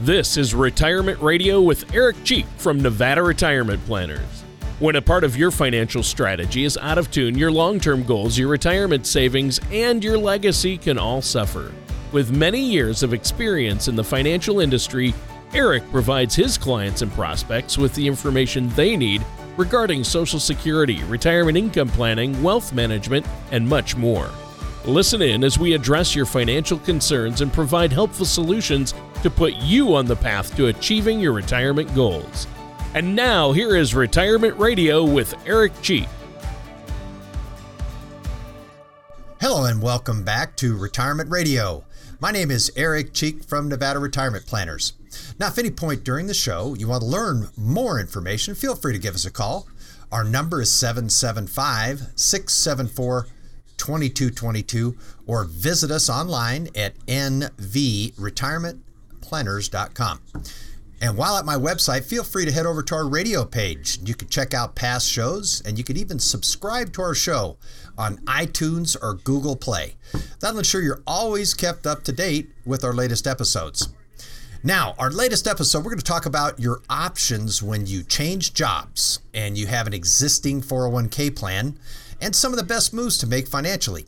This is Retirement Radio with Eric Cheek from Nevada Retirement Planners. When a part of your financial strategy is out of tune, your long term goals, your retirement savings, and your legacy can all suffer. With many years of experience in the financial industry, Eric provides his clients and prospects with the information they need regarding Social Security, retirement income planning, wealth management, and much more. Listen in as we address your financial concerns and provide helpful solutions to put you on the path to achieving your retirement goals. And now, here is Retirement Radio with Eric Cheek. Hello, and welcome back to Retirement Radio. My name is Eric Cheek from Nevada Retirement Planners. Now, if any point during the show you want to learn more information, feel free to give us a call. Our number is 775 674 2222 or visit us online at nvretirementplanners.com. And while at my website, feel free to head over to our radio page. You can check out past shows and you can even subscribe to our show on iTunes or Google Play. That'll ensure you're always kept up to date with our latest episodes. Now, our latest episode, we're going to talk about your options when you change jobs and you have an existing 401k plan and some of the best moves to make financially.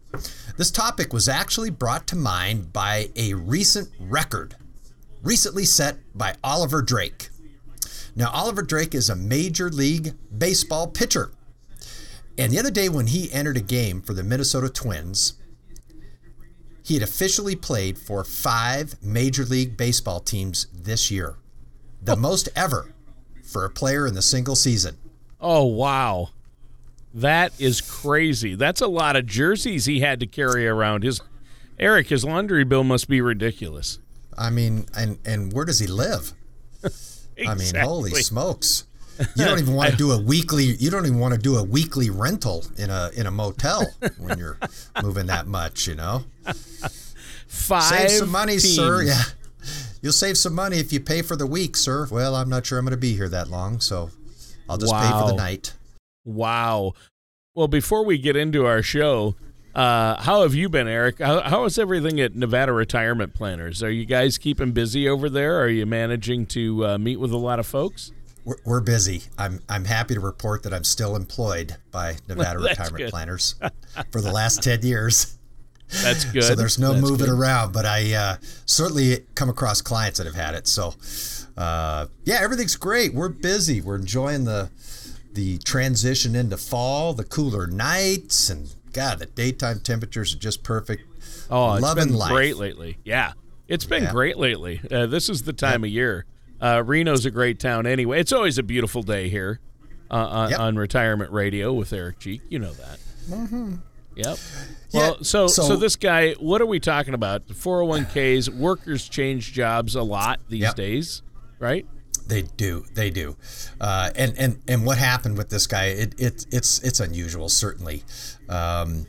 This topic was actually brought to mind by a recent record recently set by Oliver Drake. Now, Oliver Drake is a major league baseball pitcher. And the other day, when he entered a game for the Minnesota Twins, he had officially played for five Major League Baseball teams this year, the oh. most ever for a player in the single season. Oh, wow. That is crazy. That's a lot of jerseys he had to carry around. His Eric, his laundry bill must be ridiculous. I mean, and and where does he live? exactly. I mean, holy smokes! You don't even want to do a weekly. You don't even want to do a weekly rental in a in a motel when you're moving that much. You know. Five. Save some money, teams. sir. Yeah. You'll save some money if you pay for the week, sir. Well, I'm not sure I'm going to be here that long, so I'll just wow. pay for the night. Wow. Well, before we get into our show, uh, how have you been, Eric? How, how is everything at Nevada Retirement Planners? Are you guys keeping busy over there? Are you managing to uh, meet with a lot of folks? We're, we're, busy. I'm I'm happy to report that I'm still employed by Nevada Retirement. Planners for the last ten years. That's good. so there's no That's moving good. around, but I uh, certainly come across clients that have had it. So uh, yeah, everything's great. We're busy. We're enjoying the the transition into fall, the cooler nights, and God, the daytime temperatures are just perfect. Oh, it's Loving been life. great lately. Yeah, it's been yeah. great lately. Uh, this is the time yeah. of year. Uh, Reno's a great town anyway. It's always a beautiful day here uh, on, yep. on, Retirement Radio with Eric Cheek. You know that. Mm-hmm. Yep. Well, so, so, so this guy, what are we talking about? 401ks, workers change jobs a lot these yep. days, right? They do, they do, uh, and and and what happened with this guy? It, it it's it's unusual, certainly, um,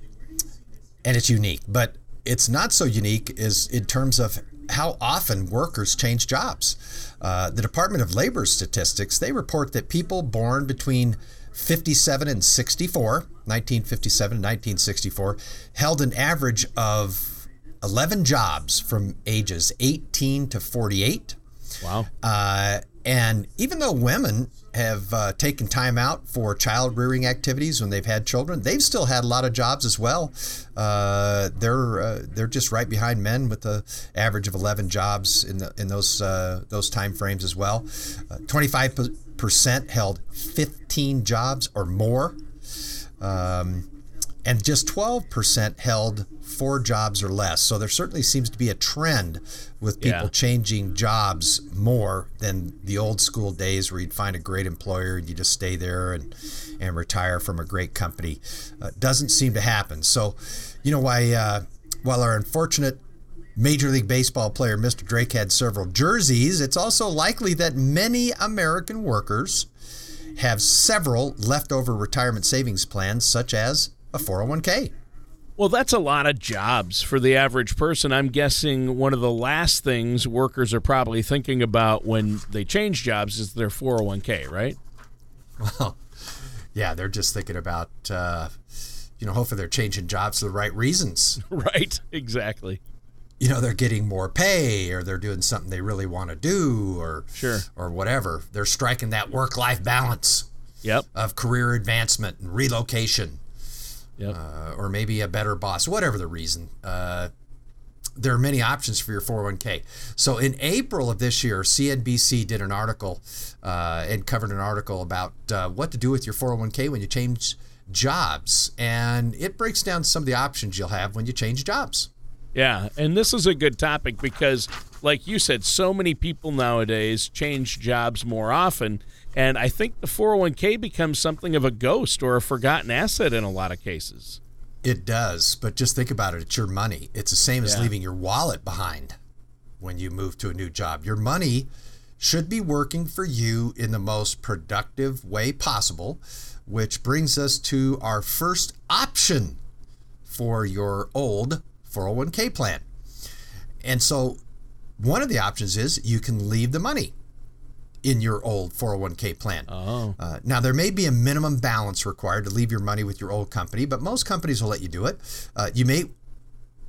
and it's unique, but it's not so unique is in terms of how often workers change jobs. Uh, the Department of Labor statistics they report that people born between 57 and 64, 1957 and 1964, held an average of 11 jobs from ages 18 to 48. Wow. Uh, and even though women have uh, taken time out for child rearing activities when they've had children, they've still had a lot of jobs as well. Uh, they're uh, they're just right behind men with the average of 11 jobs in the in those uh, those time frames as well. 25 uh, percent held 15 jobs or more. Um, and just 12% held four jobs or less. So there certainly seems to be a trend with people yeah. changing jobs more than the old school days where you'd find a great employer and you just stay there and, and retire from a great company. Uh, doesn't seem to happen. So, you know, why, uh, while our unfortunate Major League Baseball player Mr. Drake had several jerseys, it's also likely that many American workers have several leftover retirement savings plans, such as a 401k. Well, that's a lot of jobs for the average person. I'm guessing one of the last things workers are probably thinking about when they change jobs is their 401k, right? Well, yeah, they're just thinking about, uh, you know, hopefully they're changing jobs for the right reasons. right, exactly. you know they're getting more pay or they're doing something they really want to do or Sure. or whatever. They're striking that work-life balance Yep. of career advancement and relocation, Yep. uh, or maybe a better boss, whatever the reason. Uh, there are many options for your 401k. So in April of this year, CNBC did an article uh, and covered an article about uh, what to do with your 401k when you change jobs, and it breaks down some of the options you'll have when you change jobs. Yeah, and this is a good topic because, like you said, so many people nowadays change jobs more often. And I think the 401k becomes something of a ghost or a forgotten asset in a lot of cases. It does, but just think about it. It's your money. It's the same as Yeah. leaving your wallet behind when you move to a new job. Your money should be working for you in the most productive way possible, which brings us to our first option for your old 401k plan. And so, one of the options is you can leave the money in your old 401k plan. Oh, Uh, now, there may be a minimum balance required to leave your money with your old company, but most companies will let you do it. Uh, you may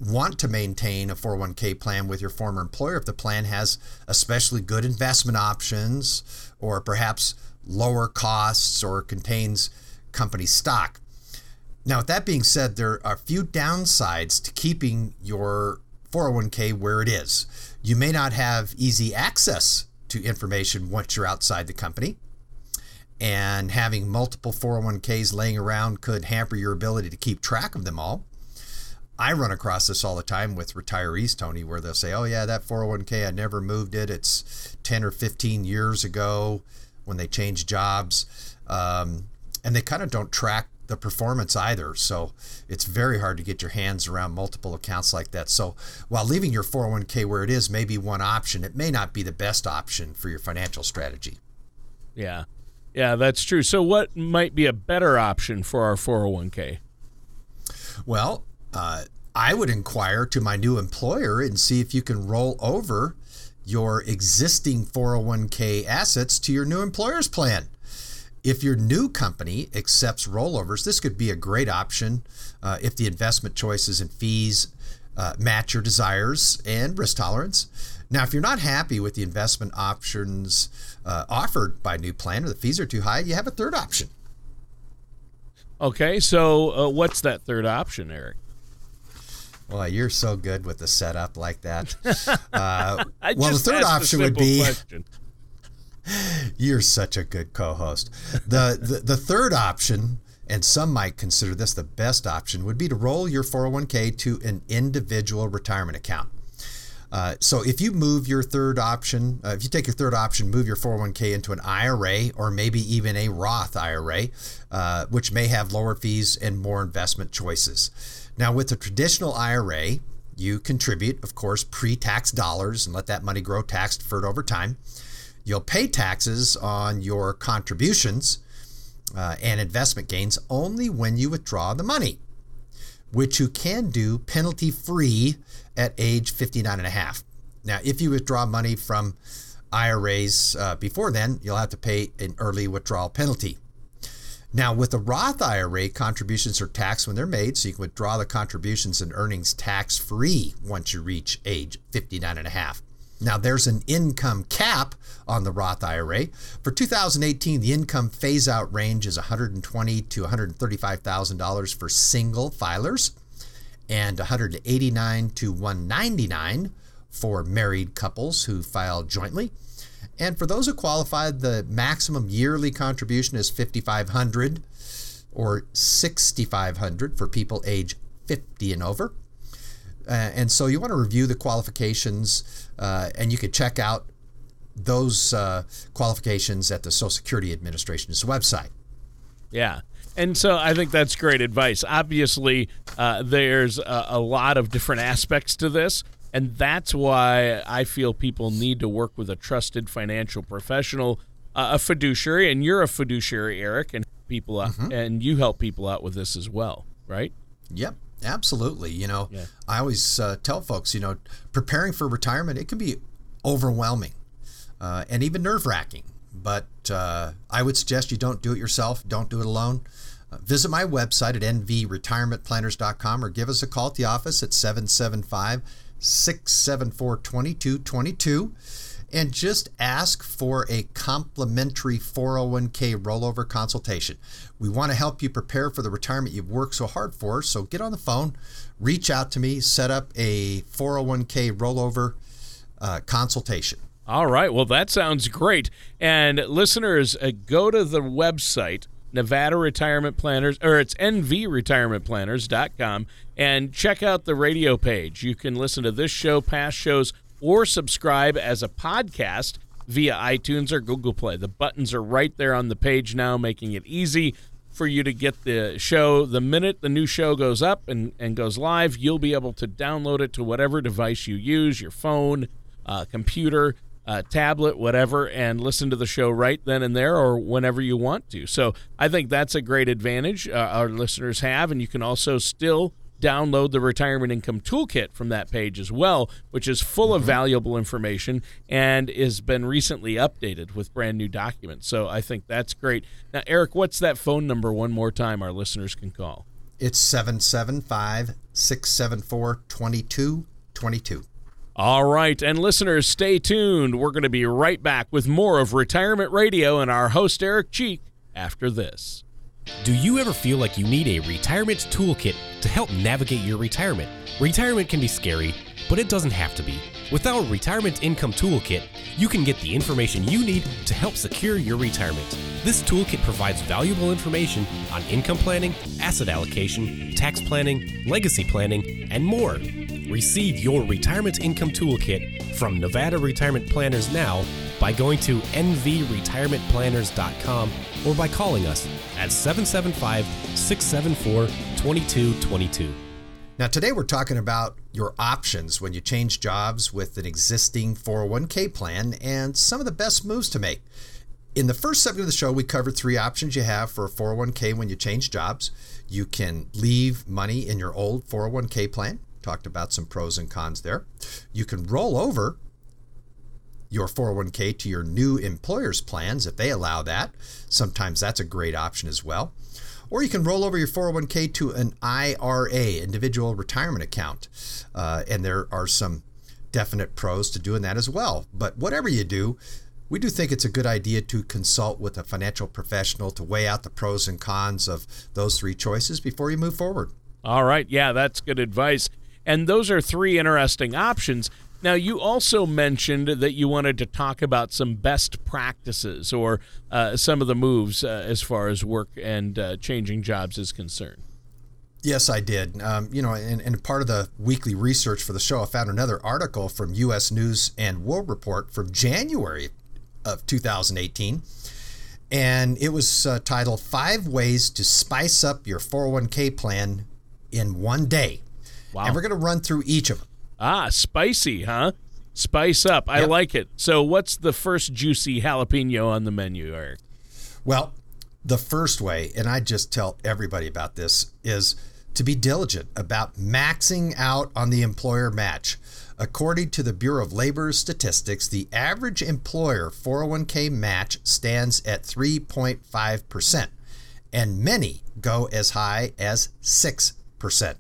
want to maintain a 401k plan with your former employer if the plan has especially good investment options or perhaps lower costs or contains company stock. Now, with that being said, there are a few downsides to keeping your 401k where it is. You may not have easy access to information once you're outside the company and having multiple 401ks laying around could hamper your ability to keep track of them all. I run across this all the time with retirees, Tony, where they'll say, Oh, yeah, that 401k, I never moved it. It's 10 or 15 years ago when they changed jobs. Um, and they kind of don't track the performance either. So it's very hard to get your hands around multiple accounts like that. So while leaving your 401k where it is may be one option, it may not be the best option for your financial strategy. yeah. Yeah, that's true. So, what might be a better option for our 401k? Well, uh, I would inquire to my new employer and see if you can roll over your existing 401k assets to your new employer's plan. If your new company accepts rollovers, this could be a great option uh, if the investment choices and fees uh, match your desires and risk tolerance. Now, if you're not happy with the investment options uh, offered by new plan or the fees are too high, you have a third option. Okay, so uh, what's that third option, Eric? Well, you're so good with the setup like that. Uh, I well, the third option would be question. you're such a good co-host. The, the the third option, and some might consider this the best option, would be to roll your 401k to an individual retirement account. Uh, so if you move your third option, uh, if you take your third option, move your 401k into an IRA or maybe even a Roth IRA, uh, which may have lower fees and more investment choices. Now, with a traditional IRA, you contribute, of course, pre tax dollars and let that money grow tax deferred over time. You'll pay taxes on your contributions uh, and investment gains only when you withdraw the money, which you can do penalty free at age 59 and a half. Now, if you withdraw money from IRAs uh, before then, you'll have to pay an early withdrawal penalty. Now, with the Roth IRA, contributions are taxed when they're made, so you can withdraw the contributions and earnings tax free once you reach age 59 and a half. Now, there's an income cap on the Roth IRA. For 2018, the income phase out range is 120 to $135,000 for single filers and 189 to 199 for married couples who file jointly. And for those who qualify, the maximum yearly contribution is 5500 or 6500 for people age 50 and over. Uh, and so you want to review the qualifications uh, and you could check out those uh, qualifications at the Social Security Administration's website. Yeah. And so I think that's great advice. Obviously, uh, there's a, a lot of different aspects to this. And that's why I feel people need to work with a trusted financial professional, uh, a fiduciary. And you're a fiduciary, Eric, and people out, and you help people out with this as well, right? Yep, absolutely. You know, Yeah. I always uh, tell folks, you know, preparing for retirement, it can be overwhelming uh, and even nerve wracking. But uh, I would suggest you don't do it yourself, don't do it alone. Uh, visit my website at nvretirementplanners.com or give us a call at the office at 775 674 2222 and just ask for a complimentary 401k rollover consultation. We want to help you prepare for the retirement you've worked so hard for. So get on the phone, reach out to me, set up a 401k rollover uh, consultation. All right. Well, that sounds great. And listeners, uh, go to the website, Nevada Retirement Planners, or it's nvretirementplanners.com, and check out the radio page. You can listen to this show, past shows, or subscribe as a podcast via iTunes or Google Play. The buttons are right there on the page now, making it easy for you to get the show. The minute the new show goes up and, and goes live, you'll be able to download it to whatever device you use your phone, uh, computer, uh, tablet, whatever, and listen to the show right then and there or whenever you want to. So I think that's a great advantage uh, our listeners have. And you can also still download the retirement income toolkit from that page as well, which is full of mm-hmm. valuable information and has been recently updated with brand new documents. So I think that's great. Now, Eric, what's that phone number one more time our listeners can call? It's 775 674 2222. All right, and listeners, stay tuned. We're going to be right back with more of Retirement Radio and our host, Eric Cheek, after this. Do you ever feel like you need a retirement toolkit to help navigate your retirement? Retirement can be scary, but it doesn't have to be. With our Retirement Income Toolkit, you can get the information you need to help secure your retirement. This toolkit provides valuable information on income planning, asset allocation, tax planning, legacy planning, and more. Receive your Retirement Income Toolkit from Nevada Retirement Planners now by going to nvretirementplanners.com or by calling us at 775 674 2222. Now, today we're talking about your options when you change jobs with an existing 401k plan and some of the best moves to make. In the first segment of the show, we covered three options you have for a 401k when you change jobs. You can leave money in your old 401k plan, talked about some pros and cons there. You can roll over your 401k to your new employer's plans if they allow that. Sometimes that's a great option as well. Or you can roll over your 401k to an IRA, individual retirement account. Uh, and there are some definite pros to doing that as well. But whatever you do, we do think it's a good idea to consult with a financial professional to weigh out the pros and cons of those three choices before you move forward. All right. Yeah, that's good advice. And those are three interesting options. Now, you also mentioned that you wanted to talk about some best practices or uh, some of the moves uh, as far as work and uh, changing jobs is concerned. Yes, I did. Um, you know, and, and part of the weekly research for the show, I found another article from U.S. News and World Report from January of 2018. And it was uh, titled Five Ways to Spice Up Your 401k Plan in One Day. Wow. And we're going to run through each of them. Ah, spicy, huh? Spice up. I yep. like it. So, what's the first juicy jalapeno on the menu, Eric? Well, the first way, and I just tell everybody about this, is to be diligent about maxing out on the employer match. According to the Bureau of Labor Statistics, the average employer 401k match stands at 3.5%, and many go as high as 6%.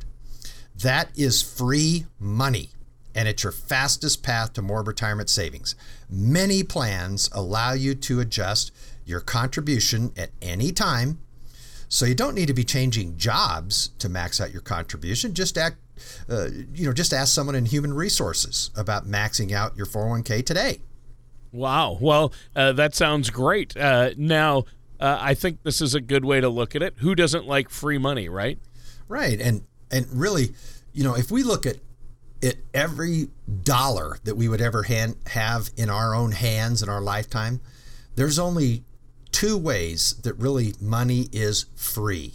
That is free money, and it's your fastest path to more retirement savings. Many plans allow you to adjust your contribution at any time, so you don't need to be changing jobs to max out your contribution. Just act, uh, you know, just ask someone in human resources about maxing out your 401k today. Wow. Well, uh, that sounds great. Uh, now, uh, I think this is a good way to look at it. Who doesn't like free money, right? Right. And and really, you know, if we look at it, every dollar that we would ever hand, have in our own hands in our lifetime, there's only two ways that really money is free.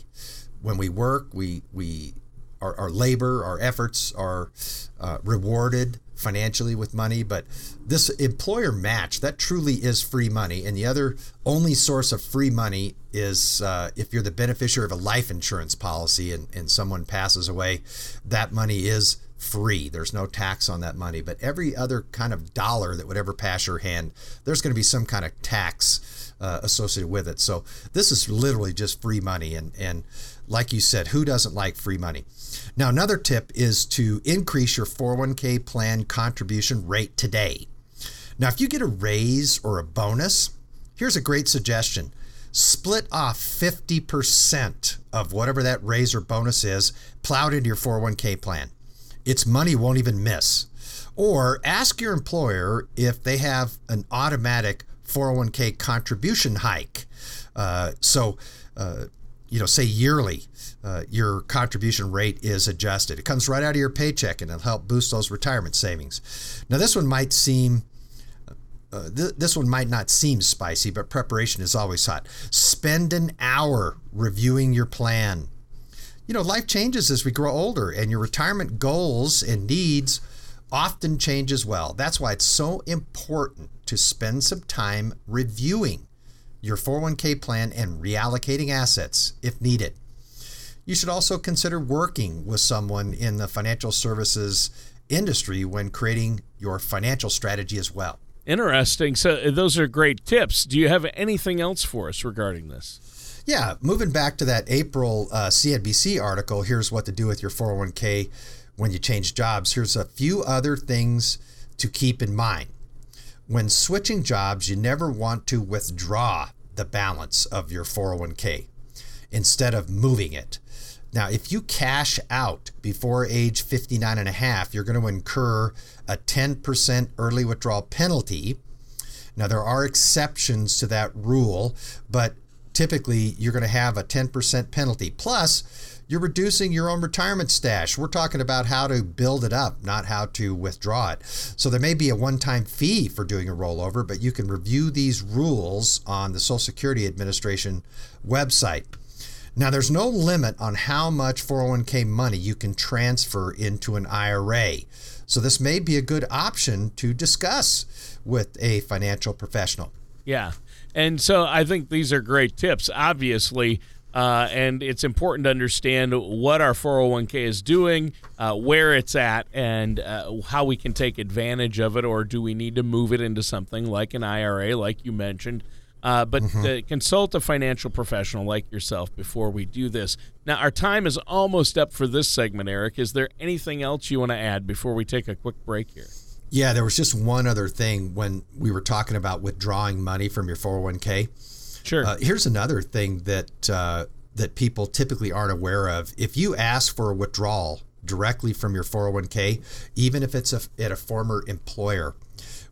When we work, we we our, our labor, our efforts are uh, rewarded financially with money, but this employer match that truly is free money. And the other only source of free money is uh, if you're the beneficiary of a life insurance policy and, and someone passes away, that money is free. There's no tax on that money. But every other kind of dollar that would ever pass your hand, there's going to be some kind of tax uh, associated with it. So this is literally just free money. And, and like you said, who doesn't like free money? Now, another tip is to increase your 401k plan contribution rate today. Now, if you get a raise or a bonus, here's a great suggestion split off 50% of whatever that raise or bonus is, plowed into your 401k plan. Its money won't even miss. Or ask your employer if they have an automatic 401k contribution hike. Uh, so, uh, you know, say yearly, uh, your contribution rate is adjusted. It comes right out of your paycheck and it'll help boost those retirement savings. Now, this one might seem uh, th- this one might not seem spicy, but preparation is always hot. Spend an hour reviewing your plan. You know, life changes as we grow older, and your retirement goals and needs often change as well. That's why it's so important to spend some time reviewing your 401k plan and reallocating assets if needed. You should also consider working with someone in the financial services industry when creating your financial strategy as well. Interesting. So uh, those are great tips. Do you have anything else for us regarding this? Yeah, moving back to that April uh, CNBC article, here's what to do with your 401k when you change jobs. Here's a few other things to keep in mind. When switching jobs, you never want to withdraw the balance of your 401k instead of moving it. Now, if you cash out before age 59 and a half, you're going to incur a 10% early withdrawal penalty. Now, there are exceptions to that rule, but typically you're going to have a 10% penalty. Plus, you're reducing your own retirement stash. We're talking about how to build it up, not how to withdraw it. So there may be a one time fee for doing a rollover, but you can review these rules on the Social Security Administration website. Now, there's no limit on how much 401k money you can transfer into an IRA. So, this may be a good option to discuss with a financial professional. Yeah. And so I think these are great tips, obviously. Uh, and it's important to understand what our 401k is doing, uh, where it's at, and uh, how we can take advantage of it, or do we need to move it into something like an IRA, like you mentioned? Uh, but mm-hmm. consult a financial professional like yourself before we do this. Now, our time is almost up for this segment, Eric. Is there anything else you want to add before we take a quick break here? Yeah, there was just one other thing when we were talking about withdrawing money from your 401k. Sure. Uh, here's another thing that uh, that people typically aren't aware of. If you ask for a withdrawal directly from your 401k, even if it's a, at a former employer,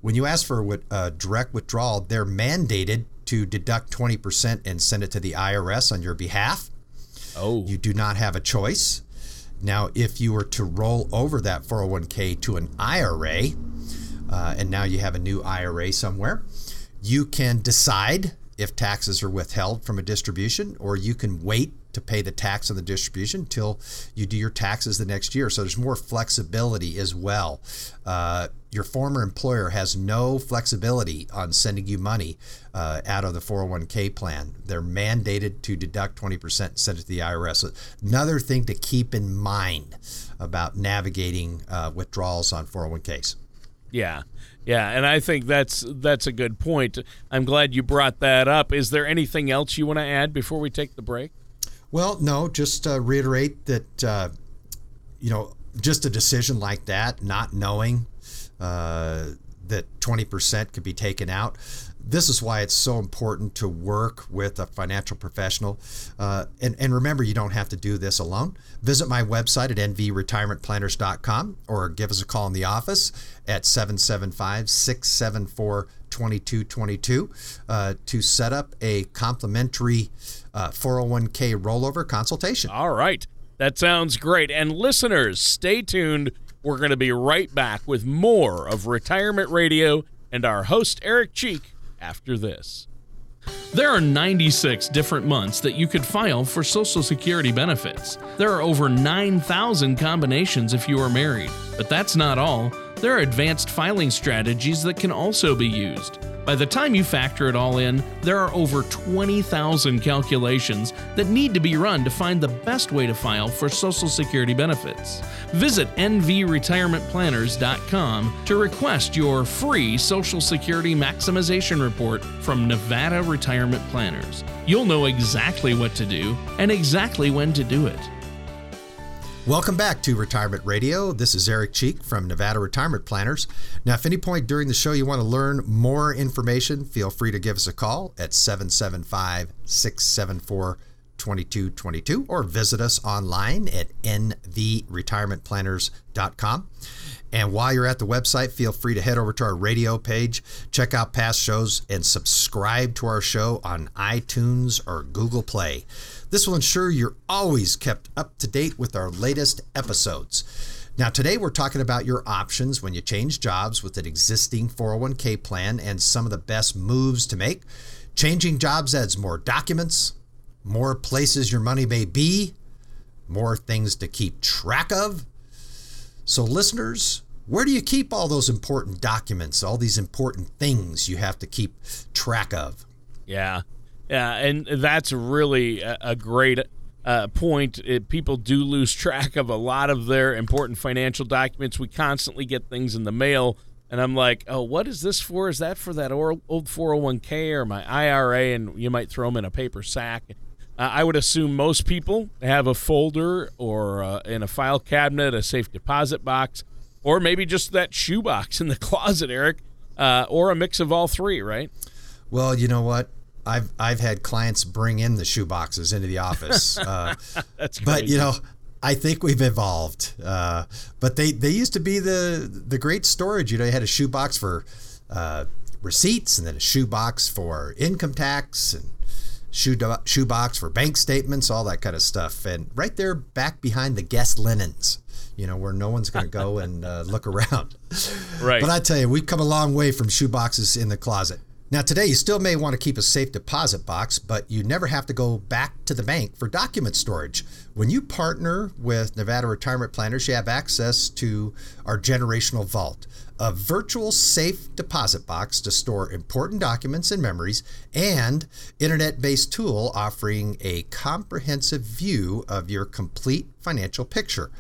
when you ask for a uh, direct withdrawal, they're mandated to deduct 20% and send it to the IRS on your behalf. Oh. You do not have a choice. Now, if you were to roll over that 401k to an IRA, uh, and now you have a new IRA somewhere, you can decide if taxes are withheld from a distribution, or you can wait to pay the tax on the distribution until you do your taxes the next year. So there's more flexibility as well. Uh, your former employer has no flexibility on sending you money uh, out of the 401k plan. They're mandated to deduct 20% and send it to the IRS. So another thing to keep in mind about navigating uh, withdrawals on 401ks. Yeah. Yeah, and I think that's that's a good point. I'm glad you brought that up. Is there anything else you want to add before we take the break? Well, no, just uh, reiterate that, uh, you know, just a decision like that, not knowing uh, that 20% could be taken out. This is why it's so important to work with a financial professional. Uh, and, and remember, you don't have to do this alone. Visit my website at nvretirementplanners.com or give us a call in the office at 775 674 2222 uh, to set up a complimentary uh, 401k rollover consultation. All right. That sounds great. And listeners, stay tuned. We're going to be right back with more of Retirement Radio and our host, Eric Cheek, after this. There are 96 different months that you could file for Social Security benefits. There are over 9,000 combinations if you are married. But that's not all. There are advanced filing strategies that can also be used. By the time you factor it all in, there are over 20,000 calculations that need to be run to find the best way to file for Social Security benefits. Visit nvretirementplanners.com to request your free Social Security maximization report from Nevada Retirement Planners. You'll know exactly what to do and exactly when to do it. Welcome back to Retirement Radio. This is Eric Cheek from Nevada Retirement Planners. Now, if any point during the show you want to learn more information, feel free to give us a call at 775 674 2222 or visit us online at nvretirementplanners.com. And while you're at the website, feel free to head over to our radio page, check out past shows, and subscribe to our show on iTunes or Google Play. This will ensure you're always kept up to date with our latest episodes. Now, today we're talking about your options when you change jobs with an existing 401k plan and some of the best moves to make. Changing jobs adds more documents, more places your money may be, more things to keep track of. So, listeners, where do you keep all those important documents, all these important things you have to keep track of? Yeah. Yeah, and that's really a, great uh, point. It, people do lose track of a lot of their important financial documents. We constantly get things in the mail, and I'm like, oh, what is this for? Is that for that old 401k or my IRA? And you might throw them in a paper sack. Uh, I would assume most people have a folder or uh, in a file cabinet, a safe deposit box, or maybe just that shoebox in the closet, Eric, uh, or a mix of all three, right? Well, you know what? I've I've had clients bring in the shoe boxes into the office. Uh, That's but you know, I think we've evolved. Uh, but they they used to be the the great storage. You know, you had a shoe box for uh, receipts, and then a shoe box for income tax, and shoe shoe box for bank statements, all that kind of stuff. And right there, back behind the guest linens. You know, where no one's going to go and uh, look around. Right. But I tell you, we've come a long way from shoe boxes in the closet. Now, today, you still may want to keep a safe deposit box, but you never have to go back to the bank for document storage. When you partner with Nevada Retirement Planners, you have access to our Generational Vault, a virtual safe deposit box to store important documents and memories, and internet based tool offering a comprehensive view of your complete financial picture.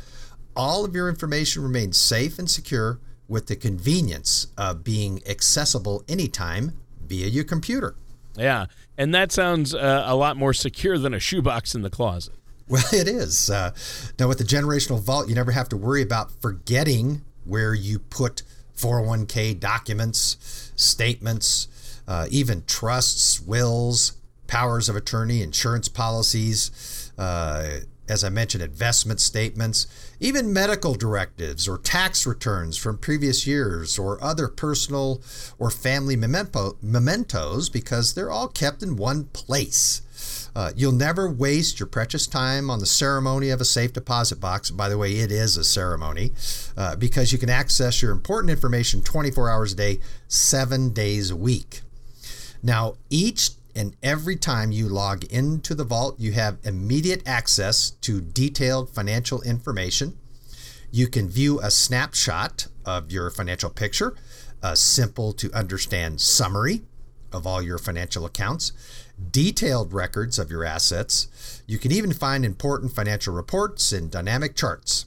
All of your information remains safe and secure with the convenience of being accessible anytime via your computer. Yeah, and that sounds uh, a lot more secure than a shoebox in the closet. Well, it is. Uh, now, with the generational vault, you never have to worry about forgetting where you put 401k documents, statements, uh, even trusts, wills, powers of attorney, insurance policies, uh, as I mentioned, investment statements, even medical directives or tax returns from previous years or other personal or family memento, mementos because they're all kept in one place. Uh, you'll never waste your precious time on the ceremony of a safe deposit box. By the way, it is a ceremony uh, because you can access your important information 24 hours a day, seven days a week. Now, each and every time you log into the vault, you have immediate access to detailed financial information. You can view a snapshot of your financial picture, a simple to understand summary of all your financial accounts, detailed records of your assets. You can even find important financial reports and dynamic charts.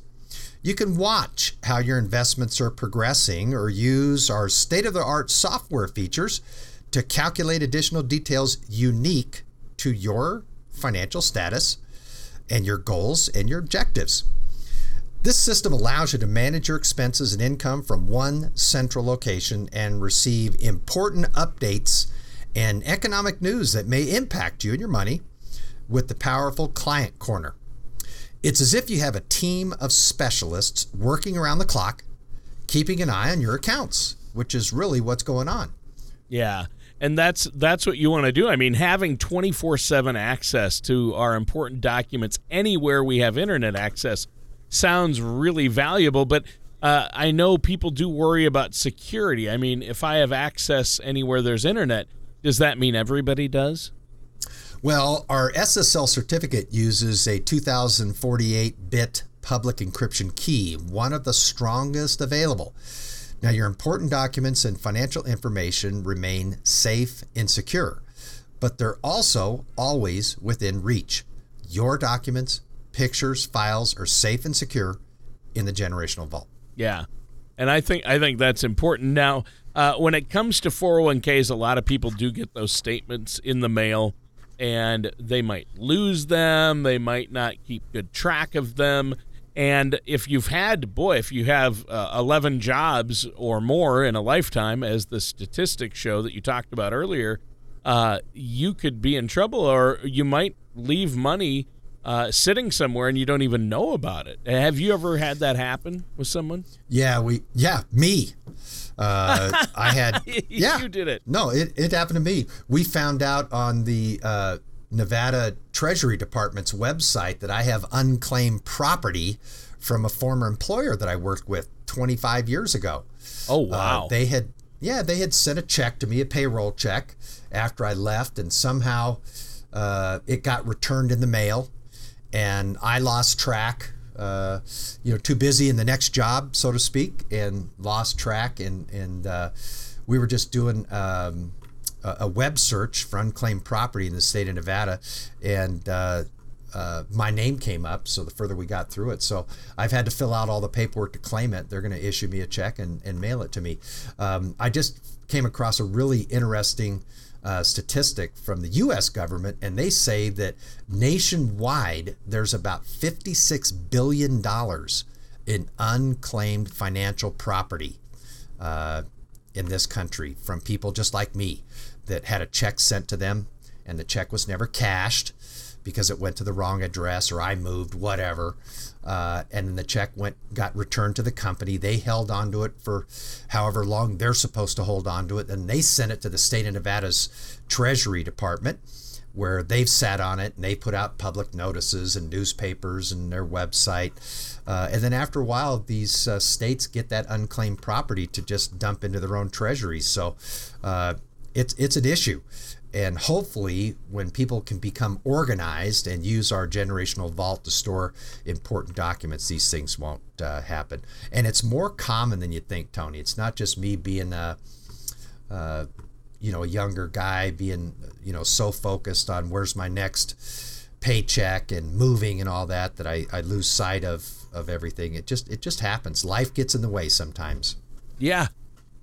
You can watch how your investments are progressing or use our state of the art software features to calculate additional details unique to your financial status and your goals and your objectives. This system allows you to manage your expenses and income from one central location and receive important updates and economic news that may impact you and your money with the powerful Client Corner. It's as if you have a team of specialists working around the clock, keeping an eye on your accounts, which is really what's going on. Yeah and that's that's what you want to do. I mean, having 24/7 access to our important documents anywhere we have internet access sounds really valuable, but uh, I know people do worry about security. I mean, if I have access anywhere there's internet, does that mean everybody does? Well, our SSL certificate uses a 2048 bit public encryption key, one of the strongest available. Now, your important documents and financial information remain safe and secure, but they're also always within reach. Your documents, pictures, files are safe and secure in the generational vault. Yeah. And I think I think that's important. Now, uh, when it comes to 401ks, a lot of people do get those statements in the mail and they might lose them. They might not keep good track of them. And if you've had, boy, if you have uh, 11 jobs or more in a lifetime, as the statistics show that you talked about earlier, uh, you could be in trouble or you might leave money uh, sitting somewhere and you don't even know about it. Have you ever had that happen with someone? Yeah, we, yeah, me. Uh, I had, yeah, you did it. No, it, it happened to me. We found out on the uh, Nevada Treasury Department's website that I have unclaimed property from a former employer that I worked with 25 years ago. Oh, uh, wow. they had, yeah, they had sent a check to me, a payroll check, after I left, and somehow uh, it got returned in the mail, and I lost track uh, you know, too busy in the next job, so to speak, and lost track. And and uh, we were just doing um, a, web search for unclaimed property in the state of Nevada, and uh, uh, my name came up. So the further we got through it, so I've had to fill out all the paperwork to claim it. They're going to issue me a check and, and mail it to me. Um, I just came across a really interesting uh, statistic from the US government, and they say that nationwide there's about $56 billion in unclaimed financial property uh, in this country from people just like me that had a check sent to them and the check was never cashed because it went to the wrong address or I moved, whatever. Uh, and then the check went got returned to the company. They held onto it for however long they're supposed to hold onto it. Then they sent it to the state of Nevada's Treasury Department, where they've sat on it and they put out public notices and newspapers and their website. Uh, and then after a while, these uh, states get that unclaimed property to just dump into their own treasuries. So uh, it's it's an issue and hopefully when people can become organized and use our generational vault to store important documents these things won't uh, happen and it's more common than you think tony it's not just me being a uh, you know a younger guy being you know so focused on where's my next paycheck and moving and all that that I, I lose sight of of everything it just it just happens life gets in the way sometimes yeah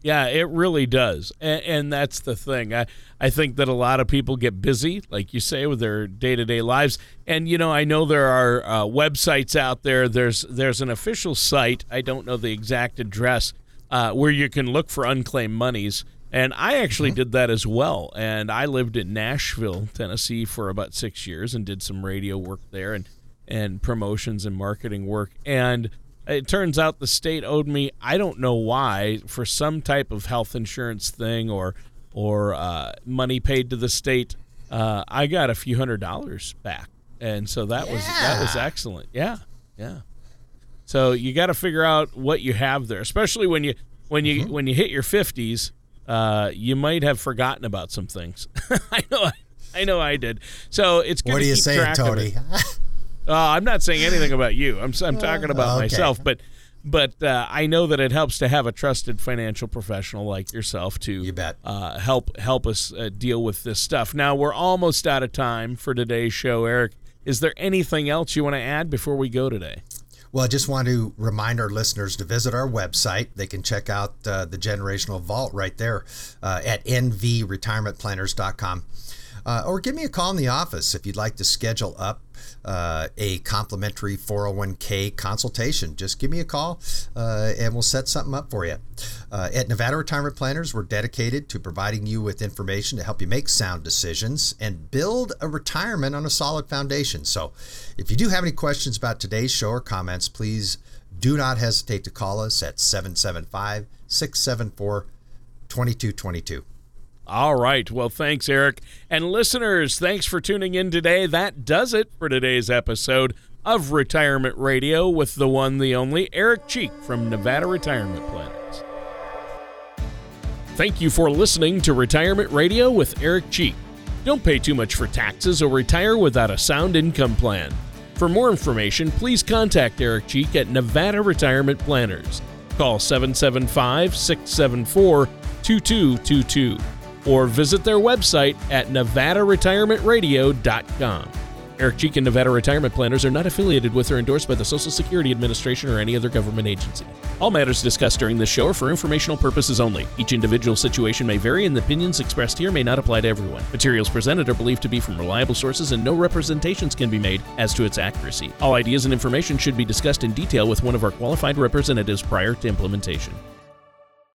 yeah, it really does. And, and, that's the thing. I, I think that a lot of people get busy, like you say, with their day to day lives. And, you know, I know there are uh, websites out there. There's, there's an official site, I don't know the exact address, uh, where you can look for unclaimed monies. And I actually mm-hmm. did that as well. And I lived in Nashville, Tennessee for about six years and did some radio work there and, and promotions and marketing work. And it turns out the state owed me I don't know why for some type of health insurance thing or or uh, money paid to the state. Uh, I got a few hundred dollars back, and so that yeah. was that was excellent. Yeah, yeah. So you got to figure out what you have there, especially when you when you mm-hmm. when you hit your fifties. Uh, you might have forgotten about some things. I know, I know, I did. So it's good what to are you keep saying, Tony? Uh, I'm not saying anything about you. I'm I'm talking about okay. myself, but but uh, I know that it helps to have a trusted financial professional like yourself to you bet. Uh, help help us uh, deal with this stuff. Now we're almost out of time for today's show, Eric. Is there anything else you want to add before we go today? Well, I just want to remind our listeners to visit our website. They can check out uh, the Generational Vault right there uh, at nvretirementplanners.com. Uh, or give me a call in the office if you'd like to schedule up uh, a complimentary 401k consultation. Just give me a call uh, and we'll set something up for you. Uh, at Nevada Retirement Planners, we're dedicated to providing you with information to help you make sound decisions and build a retirement on a solid foundation. So, if you do have any questions about today's show or comments, please do not hesitate to call us at 775 674 2222. All right. Well, thanks, Eric. And listeners, thanks for tuning in today. That does it for today's episode of Retirement Radio with the one, the only Eric Cheek from Nevada Retirement Planners. Thank you for listening to Retirement Radio with Eric Cheek. Don't pay too much for taxes or retire without a sound income plan. For more information, please contact Eric Cheek at Nevada Retirement Planners. Call 775 674 2222 or visit their website at nevadaretirementradio.com. Eric Cheek and Nevada Retirement Planners are not affiliated with or endorsed by the Social Security Administration or any other government agency. All matters discussed during this show are for informational purposes only. Each individual situation may vary, and the opinions expressed here may not apply to everyone. Materials presented are believed to be from reliable sources, and no representations can be made as to its accuracy. All ideas and information should be discussed in detail with one of our qualified representatives prior to implementation.